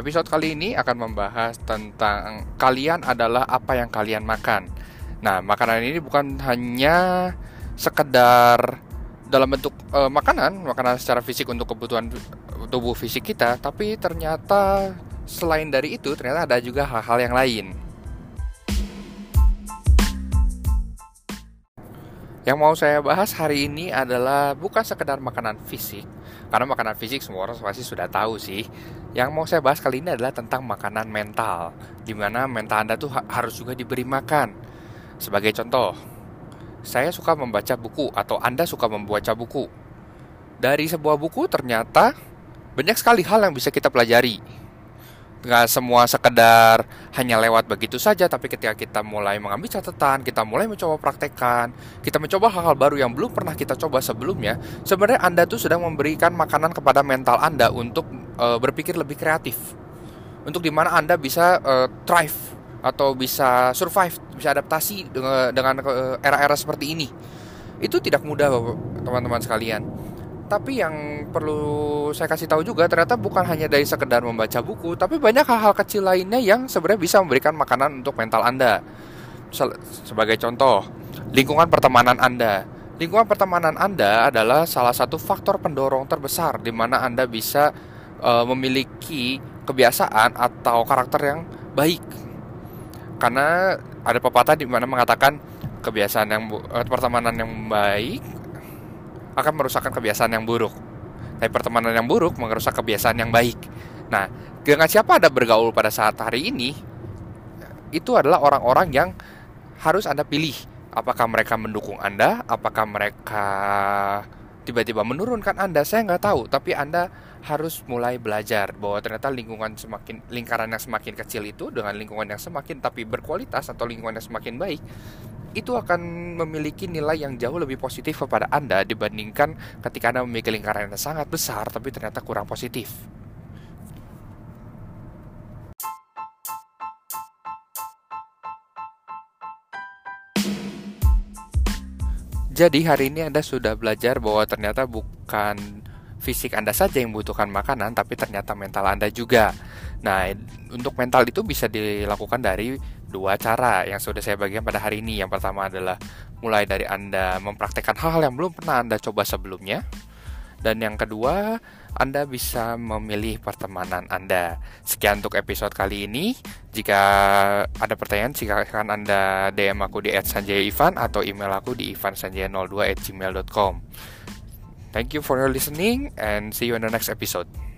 Episode kali ini akan membahas tentang kalian adalah apa yang kalian makan. Nah, makanan ini bukan hanya sekedar dalam bentuk e, makanan, makanan secara fisik untuk kebutuhan tubuh fisik kita, tapi ternyata selain dari itu ternyata ada juga hal-hal yang lain. Yang mau saya bahas hari ini adalah bukan sekedar makanan fisik, karena makanan fisik semua orang pasti sudah tahu sih. Yang mau saya bahas kali ini adalah tentang makanan mental, di mana mental Anda tuh ha harus juga diberi makan. Sebagai contoh, saya suka membaca buku atau Anda suka membaca buku. Dari sebuah buku ternyata banyak sekali hal yang bisa kita pelajari nggak semua sekedar hanya lewat begitu saja tapi ketika kita mulai mengambil catatan kita mulai mencoba praktekkan kita mencoba hal-hal baru yang belum pernah kita coba sebelumnya sebenarnya anda tuh sedang memberikan makanan kepada mental anda untuk e, berpikir lebih kreatif. Untuk di mana anda bisa e, thrive atau bisa survive bisa adaptasi dengan, era-era seperti ini. Itu tidak mudah teman-teman sekalian tapi yang perlu saya kasih tahu juga ternyata bukan hanya dari sekedar membaca buku, tapi banyak hal-hal kecil lainnya yang sebenarnya bisa memberikan makanan untuk mental Anda. Sebagai contoh, lingkungan pertemanan Anda. Lingkungan pertemanan Anda adalah salah satu faktor pendorong terbesar di mana Anda bisa uh, memiliki kebiasaan atau karakter yang baik. Karena ada pepatah di mana mengatakan kebiasaan yang uh, pertemanan yang baik akan merusakkan kebiasaan yang buruk. Tapi pertemanan yang buruk merusak kebiasaan yang baik. Nah, dengan siapa Anda bergaul pada saat hari ini, itu adalah orang-orang yang harus Anda pilih. Apakah mereka mendukung Anda? Apakah mereka tiba-tiba menurunkan Anda? Saya nggak tahu. Tapi Anda harus mulai belajar bahwa ternyata lingkungan semakin lingkaran yang semakin kecil itu dengan lingkungan yang semakin tapi berkualitas atau lingkungan yang semakin baik itu akan memiliki nilai yang jauh lebih positif kepada Anda dibandingkan ketika Anda memiliki lingkaran yang sangat besar tapi ternyata kurang positif. Jadi hari ini Anda sudah belajar bahwa ternyata bukan fisik Anda saja yang membutuhkan makanan, tapi ternyata mental Anda juga. Nah, untuk mental itu bisa dilakukan dari dua cara yang sudah saya bagikan pada hari ini. Yang pertama adalah mulai dari Anda mempraktekkan hal-hal yang belum pernah Anda coba sebelumnya. Dan yang kedua, Anda bisa memilih pertemanan Anda. Sekian untuk episode kali ini. Jika ada pertanyaan, silakan Anda DM aku di @sanjaya_ivan atau email aku di ivansanjaya02@gmail.com. Thank you for your listening and see you in the next episode.